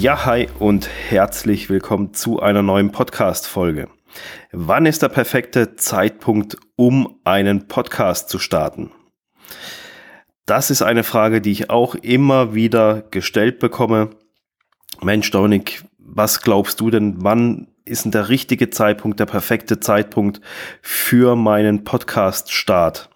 Ja, hi und herzlich willkommen zu einer neuen Podcast-Folge. Wann ist der perfekte Zeitpunkt, um einen Podcast zu starten? Das ist eine Frage, die ich auch immer wieder gestellt bekomme. Mensch, Dominik, was glaubst du denn, wann ist denn der richtige Zeitpunkt, der perfekte Zeitpunkt für meinen Podcast-Start?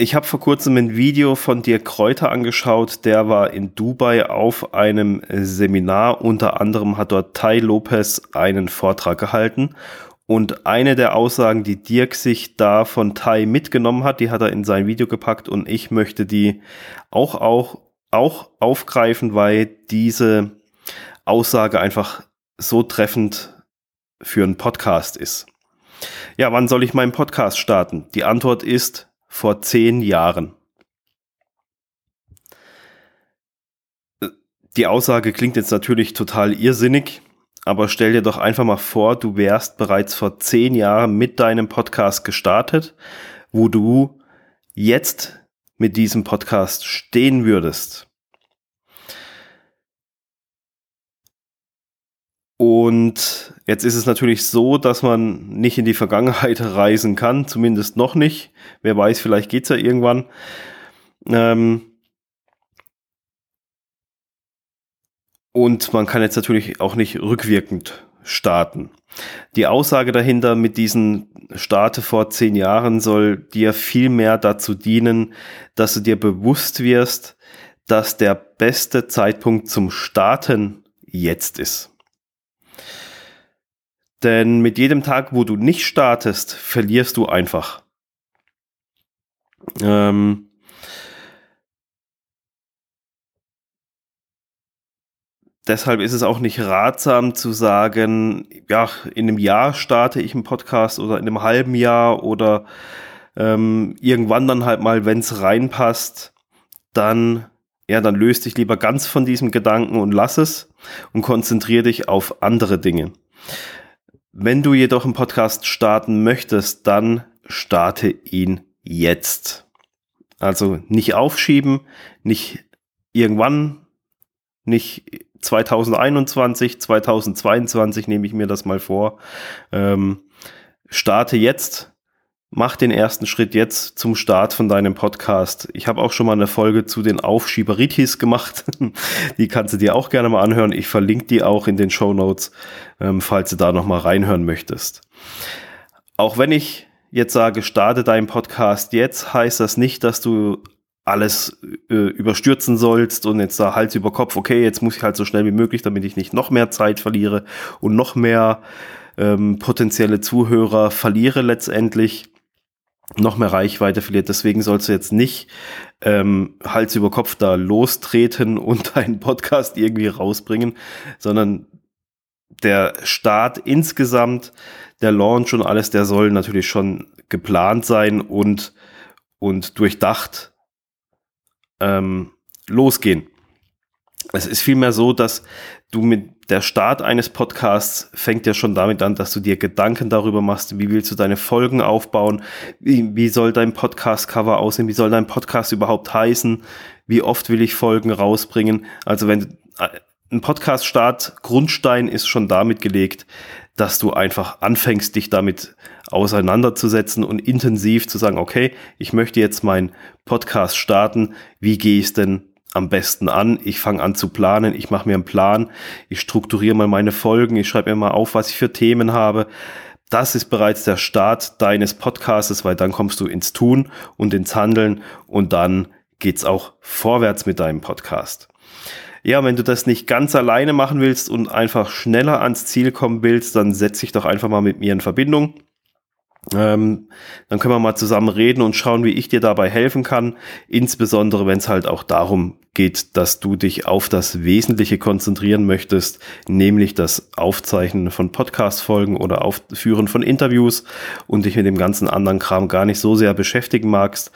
Ich habe vor kurzem ein Video von dir Kräuter angeschaut, der war in Dubai auf einem Seminar. Unter anderem hat dort Tai Lopez einen Vortrag gehalten. Und eine der Aussagen, die Dirk sich da von Tai mitgenommen hat, die hat er in sein Video gepackt und ich möchte die auch, auch, auch aufgreifen, weil diese Aussage einfach so treffend für einen Podcast ist. Ja, wann soll ich meinen Podcast starten? Die Antwort ist vor zehn Jahren. Die Aussage klingt jetzt natürlich total irrsinnig, aber stell dir doch einfach mal vor, du wärst bereits vor zehn Jahren mit deinem Podcast gestartet, wo du jetzt mit diesem Podcast stehen würdest. Und jetzt ist es natürlich so, dass man nicht in die Vergangenheit reisen kann, zumindest noch nicht. Wer weiß, vielleicht geht's ja irgendwann. Ähm und man kann jetzt natürlich auch nicht rückwirkend starten. Die Aussage dahinter mit diesen Starte vor zehn Jahren soll dir viel mehr dazu dienen, dass du dir bewusst wirst, dass der beste Zeitpunkt zum Starten jetzt ist. Denn mit jedem Tag, wo du nicht startest, verlierst du einfach. Ähm deshalb ist es auch nicht ratsam zu sagen, ja, in einem Jahr starte ich einen Podcast oder in einem halben Jahr oder ähm, irgendwann dann halt mal, wenn es reinpasst, dann, ja, dann löst dich lieber ganz von diesem Gedanken und lass es und konzentriere dich auf andere Dinge. Wenn du jedoch einen Podcast starten möchtest, dann starte ihn jetzt. Also nicht aufschieben, nicht irgendwann, nicht 2021, 2022 nehme ich mir das mal vor. Ähm, starte jetzt Mach den ersten Schritt jetzt zum Start von deinem Podcast. Ich habe auch schon mal eine Folge zu den Aufschieberitis gemacht. die kannst du dir auch gerne mal anhören. Ich verlinke die auch in den Show Notes, ähm, falls du da noch mal reinhören möchtest. Auch wenn ich jetzt sage, starte deinen Podcast jetzt, heißt das nicht, dass du alles äh, überstürzen sollst und jetzt da Hals über Kopf, okay, jetzt muss ich halt so schnell wie möglich, damit ich nicht noch mehr Zeit verliere und noch mehr ähm, potenzielle Zuhörer verliere letztendlich noch mehr Reichweite verliert. Deswegen sollst du jetzt nicht ähm, Hals über Kopf da lostreten und deinen Podcast irgendwie rausbringen, sondern der Start insgesamt, der Launch und alles, der soll natürlich schon geplant sein und, und durchdacht ähm, losgehen. Es ist vielmehr so, dass du mit der Start eines Podcasts fängt ja schon damit an, dass du dir Gedanken darüber machst, wie willst du deine Folgen aufbauen, wie, wie soll dein Podcast-Cover aussehen, wie soll dein Podcast überhaupt heißen, wie oft will ich Folgen rausbringen. Also wenn äh, ein Podcast-Start, Grundstein ist schon damit gelegt, dass du einfach anfängst, dich damit auseinanderzusetzen und intensiv zu sagen, okay, ich möchte jetzt meinen Podcast starten, wie gehe ich es denn am besten an. Ich fange an zu planen, ich mache mir einen Plan, ich strukturiere mal meine Folgen, ich schreibe mir mal auf, was ich für Themen habe. Das ist bereits der Start deines Podcasts, weil dann kommst du ins Tun und ins Handeln und dann geht's auch vorwärts mit deinem Podcast. Ja, wenn du das nicht ganz alleine machen willst und einfach schneller ans Ziel kommen willst, dann setz dich doch einfach mal mit mir in Verbindung. Ähm, dann können wir mal zusammen reden und schauen, wie ich dir dabei helfen kann. Insbesondere, wenn es halt auch darum geht, dass du dich auf das Wesentliche konzentrieren möchtest, nämlich das Aufzeichnen von Podcast-Folgen oder Aufführen von Interviews und dich mit dem ganzen anderen Kram gar nicht so sehr beschäftigen magst.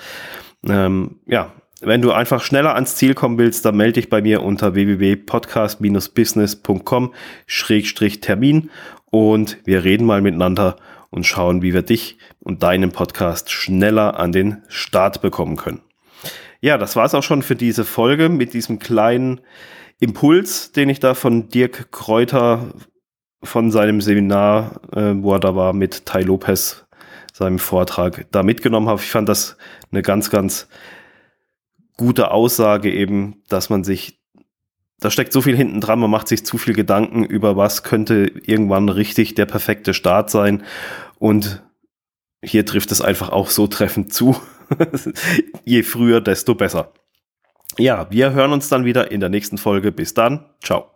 Ähm, ja, wenn du einfach schneller ans Ziel kommen willst, dann melde dich bei mir unter www.podcast-business.com-termin und wir reden mal miteinander und schauen, wie wir dich und deinen Podcast schneller an den Start bekommen können. Ja, das war es auch schon für diese Folge mit diesem kleinen Impuls, den ich da von Dirk Kräuter von seinem Seminar, äh, wo er da war, mit Tai Lopez, seinem Vortrag, da mitgenommen habe. Ich fand das eine ganz, ganz gute Aussage eben, dass man sich, da steckt so viel hinten dran, man macht sich zu viel Gedanken über was könnte irgendwann richtig der perfekte Start sein. Und hier trifft es einfach auch so treffend zu. Je früher, desto besser. Ja, wir hören uns dann wieder in der nächsten Folge. Bis dann. Ciao.